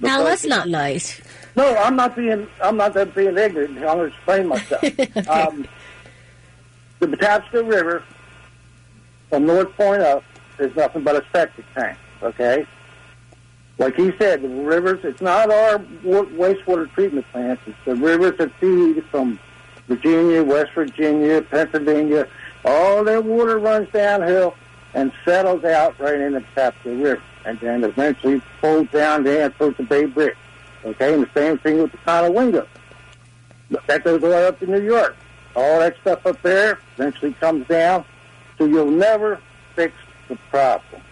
Now that's not nice. No, I'm not being. I'm not that being ignorant. I'm going to explain myself. <laughs> um, the Patapsco River from North Point up is nothing but a septic tank. Okay. like he said, the rivers, it's not our wastewater treatment plants. It's the rivers that feed from Virginia, West Virginia, Pennsylvania. All that water runs downhill and settles out right in the the river. And then eventually flows down there towards the Bay Bridge. Okay, and the same thing with the Conowingo. That goes all up to New York. All that stuff up there eventually comes down. So you'll never fix the problem.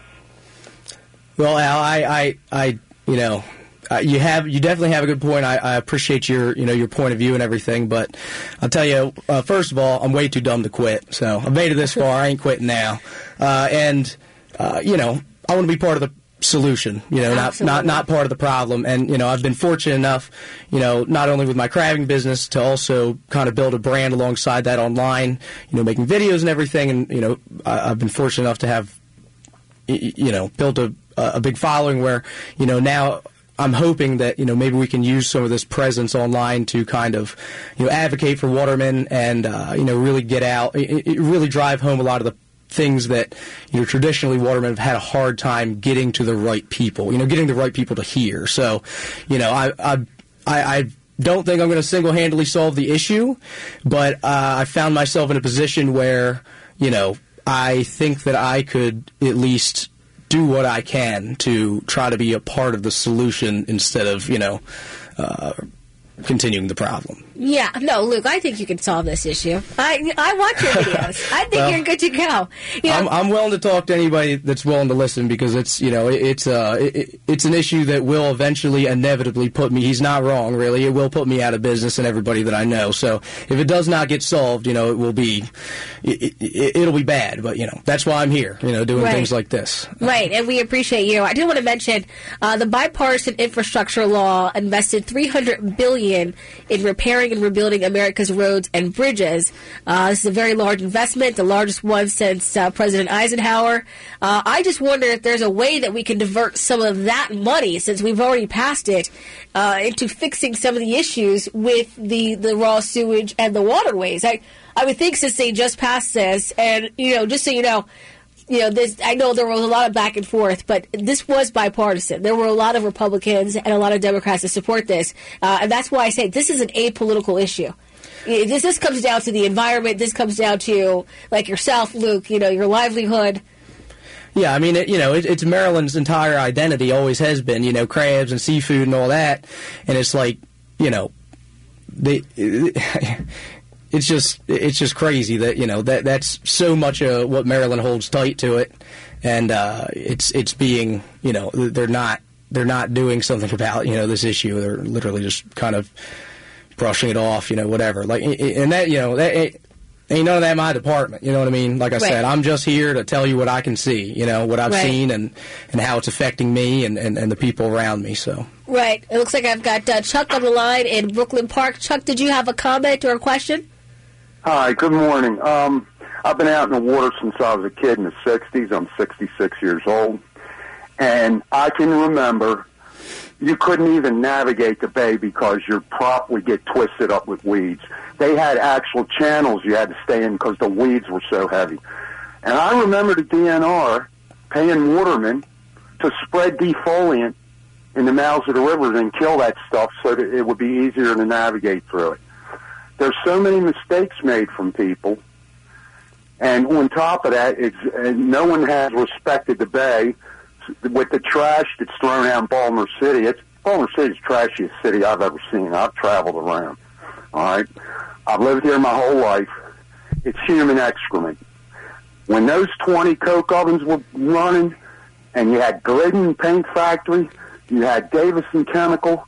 Well, Al, I, I, I you know, uh, you have you definitely have a good point. I, I appreciate your you know your point of view and everything, but I'll tell you uh, first of all, I'm way too dumb to quit. So I've made it this far. I ain't quitting now, uh, and uh, you know I want to be part of the solution. You know, not not not part of the problem. And you know, I've been fortunate enough, you know, not only with my crabbing business to also kind of build a brand alongside that online. You know, making videos and everything, and you know, I, I've been fortunate enough to have you know built a a big following where you know now I'm hoping that you know maybe we can use some of this presence online to kind of you know advocate for watermen and uh, you know really get out, really drive home a lot of the things that you know traditionally watermen have had a hard time getting to the right people, you know, getting the right people to hear. So, you know, I I I. I don't think I'm going to single-handedly solve the issue, but uh, I found myself in a position where, you know, I think that I could at least do what I can to try to be a part of the solution instead of, you know, uh, continuing the problem. Yeah, no, Luke, I think you can solve this issue. I I watch your videos. I think Well, you're good to go. You know, I'm, I'm willing to talk to anybody that's willing to listen because it's you know it, it's uh it, it's an issue that will eventually inevitably put me. He's not wrong, really. It will put me out of business and everybody that I know. So if it does not get solved, you know, it will be it, it'll be bad. But you know that's why I'm here. You know, doing Right. things like this. Right, and we appreciate you. I did want to mention uh, the bipartisan infrastructure law invested 300 billion in repairing and rebuilding America's roads and bridges. Uh, this is a very large investment, the largest one since uh, President Eisenhower. Uh, I just wonder if there's a way that we can divert some of that money, since we've already passed it, uh, into fixing some of the issues with the the raw sewage and the waterways. I I would think since they just passed this, and you know, just so you know you know, this. I know there was a lot of back and forth, but this was bipartisan. There were a lot of Republicans and a lot of Democrats to support this, uh, and that's why I say this is an apolitical issue. This this comes down to the environment. This comes down to like yourself, Luke. You know, your livelihood. Yeah, I mean, it, you know, it, it's Maryland's entire identity, always has been, you know, crabs and seafood and all that. And it's like, you know, they, <laughs> it's just, it's just crazy that, you know, that that's so much of what Maryland holds tight to it. And, uh, it's, it's being, you know, they're not, they're not doing something about, you know, this issue. They're literally just kind of brushing it off, you know, whatever. Like, and that, you know, that, ain't none of that my department. You know what I mean? Like I Right. said, I'm just here to tell you what I can see, you know, what I've Right. seen and, and how it's affecting me and, and, and the people around me. So, Right. It looks like I've got uh, Chuck on the line in Brooklyn Park. Chuck, did you have a comment or a question? Hi, good morning. Um, I've been out in the water since I was a kid in the 60s. I'm 66 years old. And I can remember you couldn't even navigate the bay because your prop would get twisted up with weeds. They had actual channels you had to stay in because the weeds were so heavy. And I remember the DNR paying watermen to spread defoliant in the mouths of the rivers and kill that stuff so that it would be easier to navigate through it. There's so many mistakes made from people. And on top of that, it's, and no one has respected the bay with the trash that's thrown out in Baltimore City. It's Baltimore City's trashiest city I've ever seen. I've traveled around. All right, I've lived here my whole life. It's human excrement. When those 20 coke ovens were running, and you had Glidden Paint Factory, you had Davison Chemical,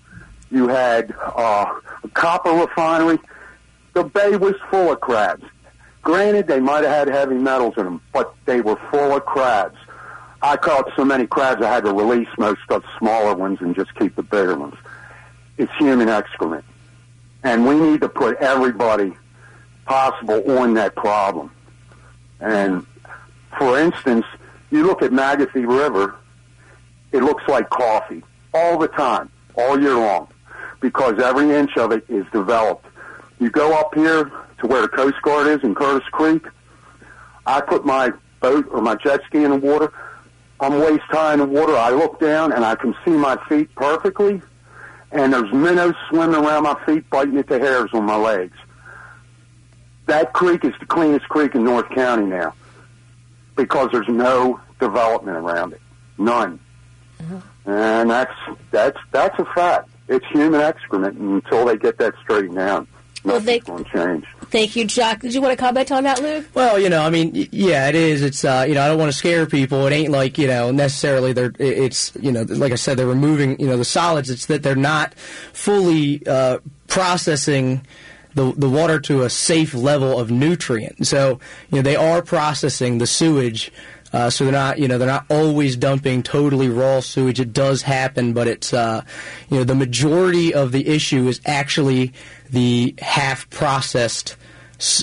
you had uh, a copper refinery, the bay was full of crabs. Granted, they might have had heavy metals in them, but they were full of crabs. I caught so many crabs I had to release most of the smaller ones and just keep the bigger ones. It's human excrement. And we need to put everybody possible on that problem. And for instance, you look at Magothy River, it looks like coffee all the time, all year long, because every inch of it is developed. You go up here to where the Coast Guard is in Curtis Creek. I put my boat or my jet ski in the water. I'm waist high in the water. I look down and I can see my feet perfectly, and there's minnows swimming around my feet, biting at the hairs on my legs. That creek is the cleanest creek in North County now because there's no development around it, none. Uh-huh. And that's that's that's a fact. It's human excrement, until they get that straightened out, Well, they- nothing's going change. Thank you, Chuck. Did you want to comment on that, Luke? Well, you know, I mean, yeah, it is. It's, uh, you know, I don't want to scare people. It ain't like, you know, necessarily they're, it's, you know, like I said, they're removing, you know, the solids. It's that they're not fully uh, processing the the water to a safe level of nutrient. So, you know, they are processing the sewage. Uh, so they're not, you know, they're not always dumping totally raw sewage. It does happen, but it's, uh, you know, the majority of the issue is actually the half processed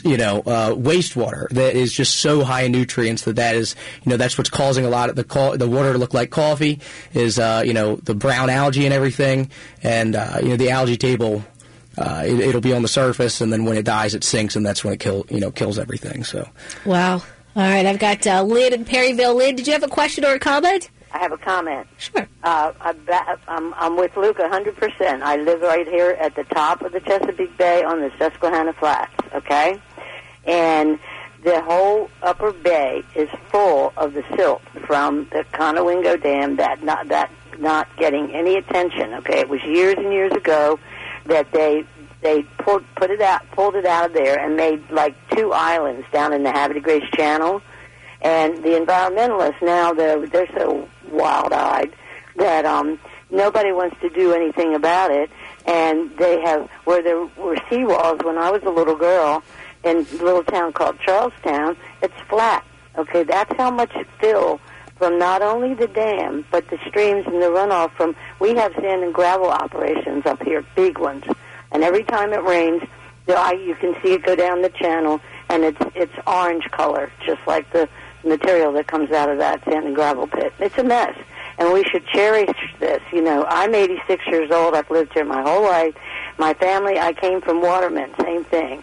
you know, uh, wastewater that is just so high in nutrients that that is, you know, that's what's causing a lot of the co- the water to look like coffee is, uh, you know, the brown algae and everything, and uh, you know, the algae table. Uh, it, it'll be on the surface, and then when it dies, it sinks, and that's when it kill, you know, kills everything. So, Wow. All right, I've got uh, Lynn in Perryville. Lynn, did you have a question or a comment? I have a comment. Sure. Uh, I'm, I'm, I'm with Luke 100%. I live right here at the top of the Chesapeake Bay on the Susquehanna Flats, okay? And the whole upper bay is full of the silt from the Conowingo Dam that not, that not getting any attention, okay? It was years and years ago that they they pulled put it out pulled it out of there and made like two islands down in the de Grace Channel and the environmentalists now they're they're so wild eyed that um nobody wants to do anything about it and they have where there were seawalls when I was a little girl in a little town called Charlestown, it's flat. Okay, that's how much fill from not only the dam but the streams and the runoff from we have sand and gravel operations up here, big ones. And every time it rains, the, I, you can see it go down the channel and it's it's orange color, just like the material that comes out of that sand and gravel pit. It's a mess. And we should cherish this. You know, I'm 86 years old. I've lived here my whole life. My family, I came from Waterman, same thing.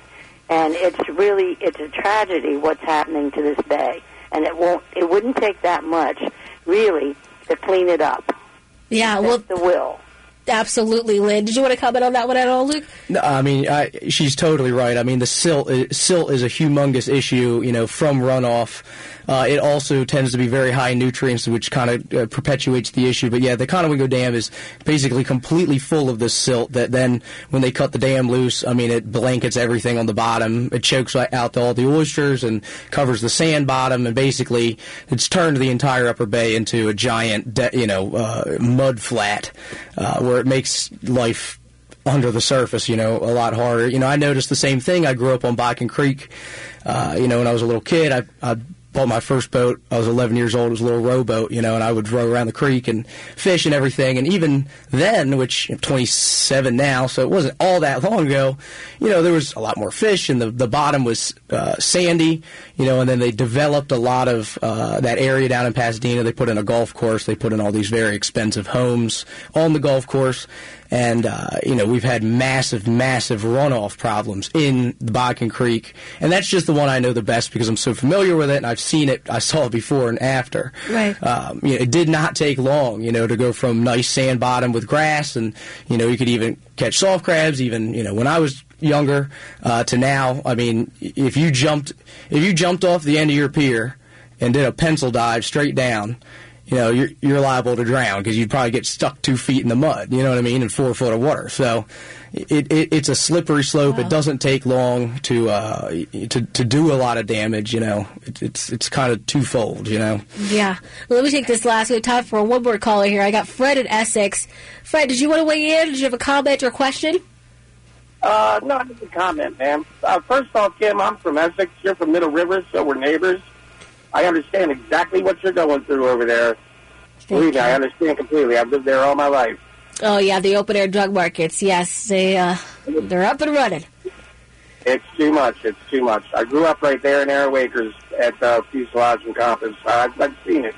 And it's really, it's a tragedy what's happening to this bay. And it won't, it wouldn't take that much, really, to clean it up. Yeah, well, the will. Absolutely, Lynn. Did you want to comment on that one at all, Luke? No, I mean, I, she's totally right. I mean, the silt silt is a humongous issue, you know, from runoff. Uh, it also tends to be very high in nutrients, which kind of uh, perpetuates the issue. But yeah, the Conowingo Dam is basically completely full of this silt that then, when they cut the dam loose, I mean, it blankets everything on the bottom. It chokes out all the oysters and covers the sand bottom, and basically, it's turned the entire Upper Bay into a giant, de- you know, uh, mud flat, uh, where it makes life under the surface, you know, a lot harder. You know, I noticed the same thing. I grew up on Bodkin Creek. Uh, you know, when I was a little kid, I, I bought my first boat. I was 11 years old. It was a little rowboat, you know, and I would row around the creek and fish and everything. And even then, which I'm 27 now, so it wasn't all that long ago, you know, there was a lot more fish and the, the bottom was uh, sandy, you know, and then they developed a lot of uh, that area down in Pasadena. They put in a golf course. They put in all these very expensive homes on the golf course. And, uh, you know, we've had massive, massive runoff problems in the Bodkin Creek. And that's just the one I know the best because I'm so familiar with it and I've seen it. I saw it before and after. Right. Um, you know, it did not take long, you know, to go from nice sand bottom with grass and, you know, you could even catch soft crabs even, you know, when I was younger uh, to now. I mean, if you jumped, if you jumped off the end of your pier and did a pencil dive straight down, you know, you're, you're liable to drown because you'd probably get stuck two feet in the mud, you know what I mean, in four foot of water. So it, it, it's a slippery slope. It doesn't take long to, uh, to, to do a lot of damage, you know. It, it's, it's kind of twofold, you know. Yeah. Well, let me take this last. We have time for a one more caller here. I got Fred in Essex. Fred, did you want to weigh in? Did you have a comment or question? Uh, no, just a comment, man. Uh, first off, Kim, I'm from Essex. You're from Middle River, so we're neighbors. I understand exactly what you're going through over there. Believe me, I understand completely. I've lived there all my life. Oh yeah, the open air drug markets. Yes, they uh, they're up and running. It's too much. It's too much. I grew up right there in Aero Acres at uh, Fuselage and Compass. Uh, I've, I've seen it.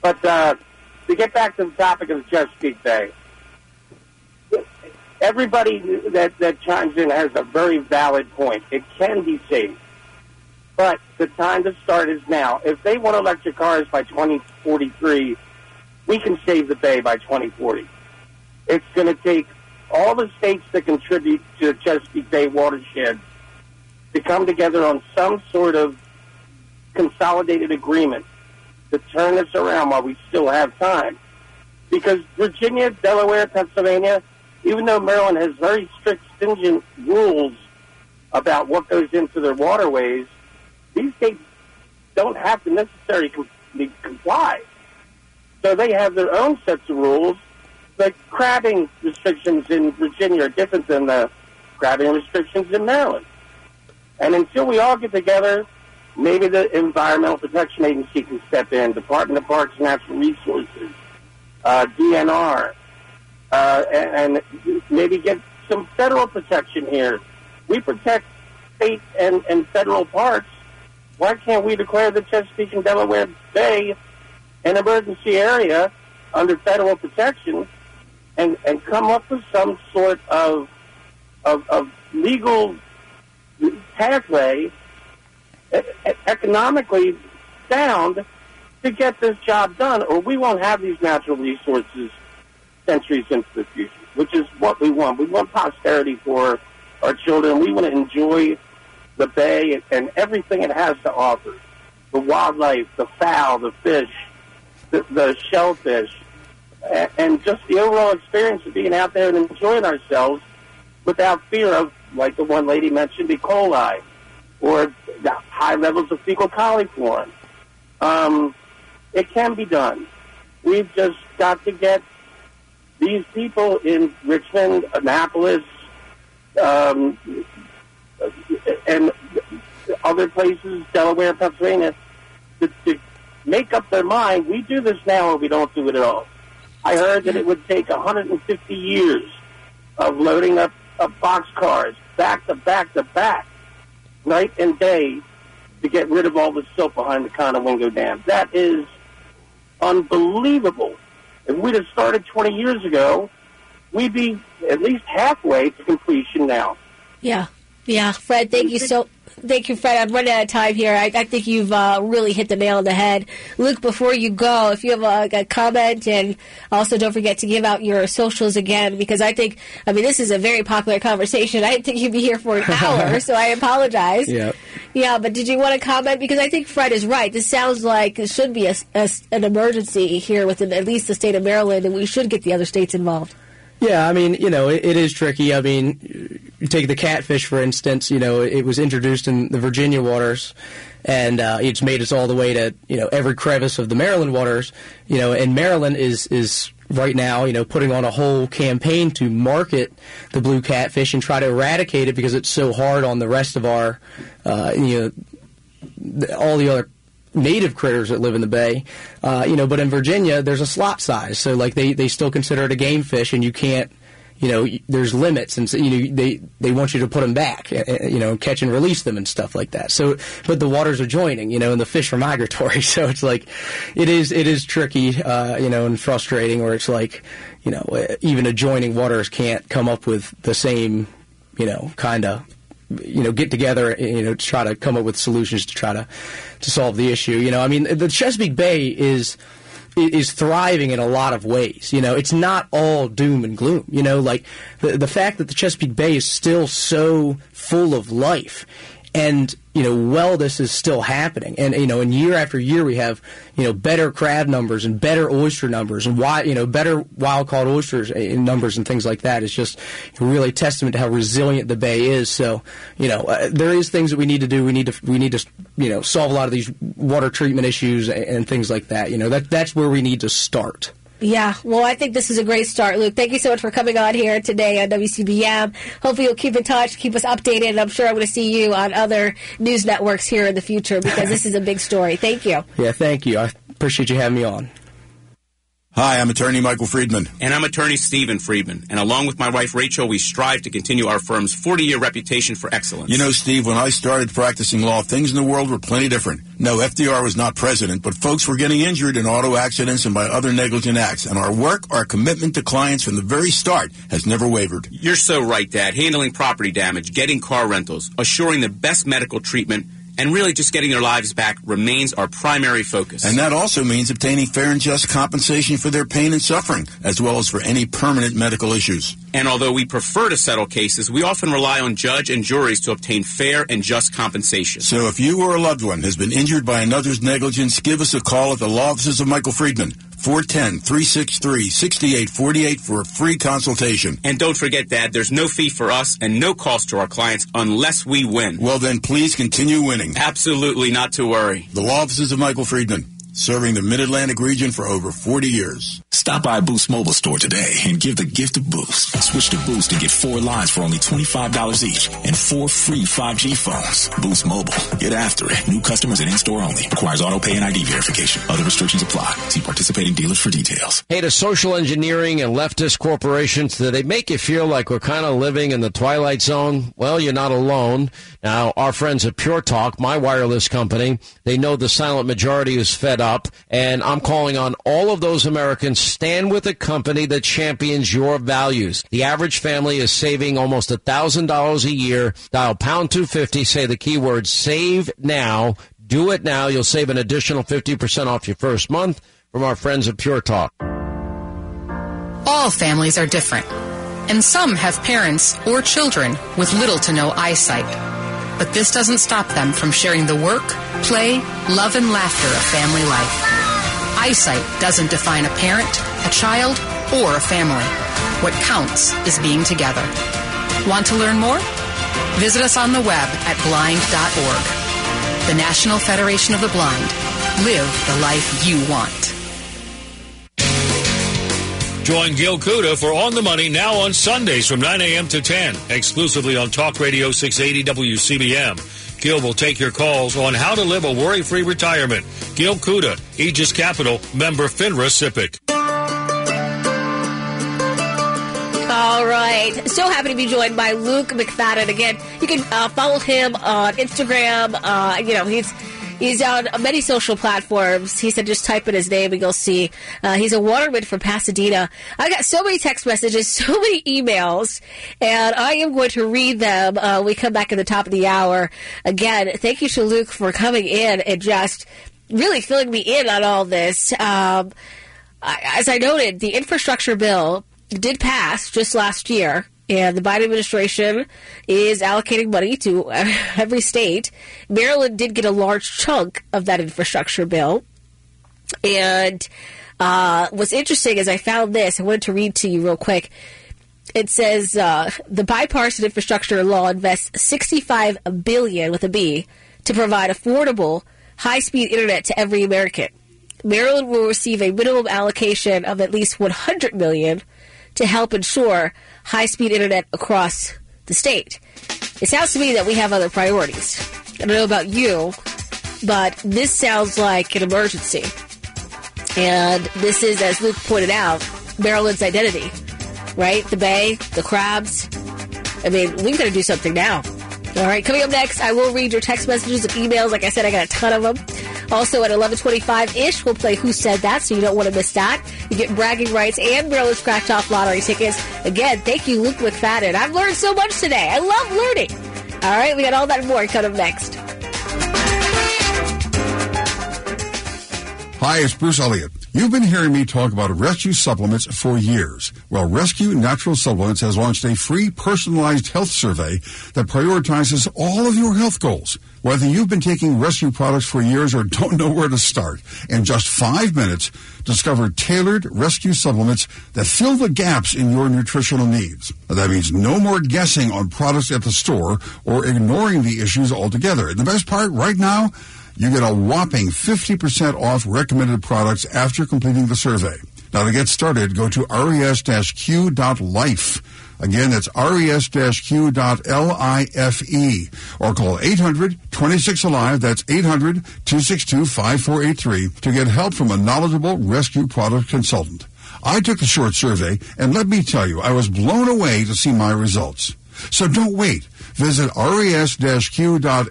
But uh, to get back to the topic of the Chesapeake Bay, everybody that, that chimes in has a very valid point. It can be saved. But the time to start is now. If they want electric cars by 2043, we can save the Bay by 2040. It's going to take all the states that contribute to the Chesapeake Bay watershed to come together on some sort of consolidated agreement to turn this around while we still have time. Because Virginia, Delaware, Pennsylvania, even though Maryland has very strict, stringent rules about what goes into their waterways, these states don't have to necessarily com- comply. So they have their own sets of rules. The crabbing restrictions in Virginia are different than the crabbing restrictions in Maryland. And until we all get together, maybe the Environmental Protection Agency can step in, Department of Parks and Natural Resources, uh, DNR, uh, and, and maybe get some federal protection here. We protect state and, and federal parks. Why can't we declare the Chesapeake and Delaware Bay an emergency area under federal protection and, and come up with some sort of, of, of legal pathway, economically sound, to get this job done, or we won't have these natural resources centuries into the future, which is what we want. We want posterity for our children. We want to enjoy the bay and, everything it has to offer. The wildlife, the fowl, the fish, the, the shellfish, and just the overall experience of being out there and enjoying ourselves without fear of, like the one lady mentioned, E. coli or the high levels of fecal coliform. Um, it can be done. We've just got to get these people in Richmond, Annapolis, um, and other places, Delaware, Pennsylvania, to, to make up their mind. We do this now, or we don't do it at all. I heard that it would take 150 years of loading up, up box cars back to back to back, night and day, to get rid of all the silt behind the Conowingo Dam. That is unbelievable. If we'd have started 20 years ago, we'd be at least halfway to completion now. Yeah, yeah, Fred. Thank you so. Thank you, Fred. I'm running out of time here. I, I think you've uh, really hit the nail on the head. Luke, before you go, if you have a, a comment, and also don't forget to give out your socials again, because I think, I mean, this is a very popular conversation. I didn't think you'd be here for an hour, <laughs> so I apologize. Yeah. Yeah, but did you want to comment? Because I think Fred is right. This sounds like it should be a, a- an emergency here within at least the state of Maryland, and we should get the other states involved. Yeah, I mean, you know, it, it is tricky. I mean, you take the catfish, for instance, you know, it was introduced in the Virginia waters, and uh, it's made its all the way to, you know, every crevice of the Maryland waters, you know, and Maryland is, is right now, you know, putting on a whole campaign to market the blue catfish and try to eradicate it because it's so hard on the rest of our, uh, you know, all the other native critters that live in the bay. Uh, you know, but in Virginia, there's a slot size, so like they, they still consider it a game fish, and you can't. You know, there's limits, and so, you know they they want you to put them back, uh, uh, you know, catch and release them and stuff like that. So, but the waters are joining, you know, and the fish are <laughs> migratory, so it's like, it is it is tricky, uh, you know, and frustrating, or it's like, you know, uh, even adjoining waters can't come up with the same, you know, kind of you know get together you know to try to come up with solutions to try to to solve the issue. You know i mean the chesapeake bay is is thriving in a lot of ways. You know it's not all doom and gloom. You know like the the fact that the chesapeake bay is still so full of life and you know well, this is still happening. And you know and year after year we have you know better crab numbers and better oyster numbers and why you know better wild caught oysters in numbers and things like that is just really testament to how resilient the bay is. So you know uh, there is things that we need to do. We need to we need to you know solve a lot of these water treatment issues and, and things like that. You know that that's where we need to start Yeah, well, I think this is a great start, Luke. Thank you so much for coming on here today on WCBM. Hopefully, you'll keep in touch, keep us updated, and I'm sure I'm going to see you on other news networks here in the future because this is a big story. Thank you. yeah thank you i appreciate you having me on Hi, I'm attorney Michael Friedman. And I'm attorney Stephen Friedman. And along with my wife Rachel, we strive to continue our firm's 40 year reputation for excellence. You know, Steve, when I started practicing law, things in the world were plenty different. No, FDR was not president, but folks were getting injured in auto accidents and by other negligent acts. And our work, our commitment to clients from the very start has never wavered. You're so right, Dad. Handling property damage, getting car rentals, assuring the best medical treatment, And really, just getting their lives back remains our primary focus. And that also means obtaining fair and just compensation for their pain and suffering, as well as for any permanent medical issues. And although we prefer to settle cases, we often rely on judge and juries to obtain fair and just compensation. So if you or a loved one has been injured by another's negligence, give us a call at the law offices of Michael Friedman, 410-363-6848 for a free consultation. And don't forget, Dad, there's no fee for us and no cost to our clients unless we win. Well, then please continue winning. Absolutely not to worry. The law offices of Michael Friedman, serving the Mid-Atlantic region for over 40 years. Stop by Boost Mobile Store today and give the gift of Boost. Switch to Boost and get four lines for only $25 each and four free 5G phones. Boost Mobile. Get after it. New customers and in-store only. Requires auto pay and ID verification. Other restrictions apply. See participating dealers for details. Hey, to social engineering and leftist corporations, do they make you feel like we're kind of living in the twilight zone? Well, you're not alone. Now, our friends at Pure Talk, my wireless company, they know the silent majority is fed up, and I'm calling on all of those Americans stand with a company that champions your values. The average family is saving almost a $1,000 a year. Dial pound 250, say the keyword save now. Do it now. You'll save an additional 50% off your first month from our friends at Pure Talk. All families are different, and some have parents or children with little to no eyesight. But this doesn't stop them from sharing the work, play, love, and laughter of family life. Eyesight doesn't define a parent, a child, or a family. What counts is being together. Want to learn more? Visit us on the web at blind.org. The National Federation of the Blind. Live the life you want. Join Gil Kuda for On the Money now on Sundays from 9 a.m. to 10, exclusively on Talk Radio 680 WCBM. Gil will take your calls on how to live a worry-free retirement. Gil Kuda, Aegis Capital, member FINRA SIPC. All right. So happy to be joined by Luke McFadden. Again, you can uh, follow him on Instagram. Uh, you know, he's He's on many social platforms. He said just type in his name and you'll see. Uh, he's a waterman from Pasadena. I got so many text messages, <laughs> so many emails, and I am going to read them. Uh, we come back at the top of the hour. Again, thank you to Luke for coming in and just really filling me in on all this. Um, as I noted, the infrastructure bill did pass just last year and the Biden administration is allocating money to <laughs> every state. Maryland did get a large chunk of that infrastructure bill. And uh, what's interesting is I found this. I wanted to read to you real quick. It says uh, the bipartisan infrastructure law invests 65 billion with a B to provide affordable, high-speed internet to every American. Maryland will receive a minimum allocation of at least 100 million to help ensure high speed internet across the state. It sounds to me that we have other priorities. I don't know about you, but this sounds like an emergency. And this is, as Luke pointed out, Maryland's identity, right? The Bay, the crabs. I mean, we've got to do something now. All right, coming up next, I will read your text messages and emails. Like I said, I got a ton of them. Also at 11:25 ish, we'll play Who Said That, so you don't want to miss that. You get bragging rights and Maryland Scratch Off lottery tickets. Again, thank you, Luke McFadden. I've learned so much today. I love learning. All right, we got all that more coming next. Hi, it's Bruce Elliott. You've been hearing me talk about rescue supplements for years. Well, Rescue Natural Supplements has launched a free personalized health survey that prioritizes all of your health goals. Whether you've been taking rescue products for years or <laughs> don't know where to start, in just five minutes, discover tailored rescue supplements that fill the gaps in your nutritional needs. That means no more guessing on products at the store or ignoring the issues altogether. And the best part, right now, you get a whopping 50% off recommended products after completing the survey. Now to get started, go to res-q.life. Again, that's res-q.life or call 800-26-ALIVE. That's 800-262-5483 to get help from a knowledgeable rescue product consultant. I took the short survey and let me tell you, I was blown away to see my results. So don't wait. Visit res-q.life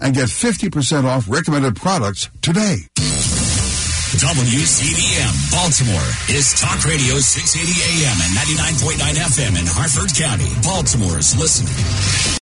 and get 50% off recommended products today. WCBM Baltimore is Talk Radio 680 AM and 99.9 FM in Harford County, Baltimore's listening.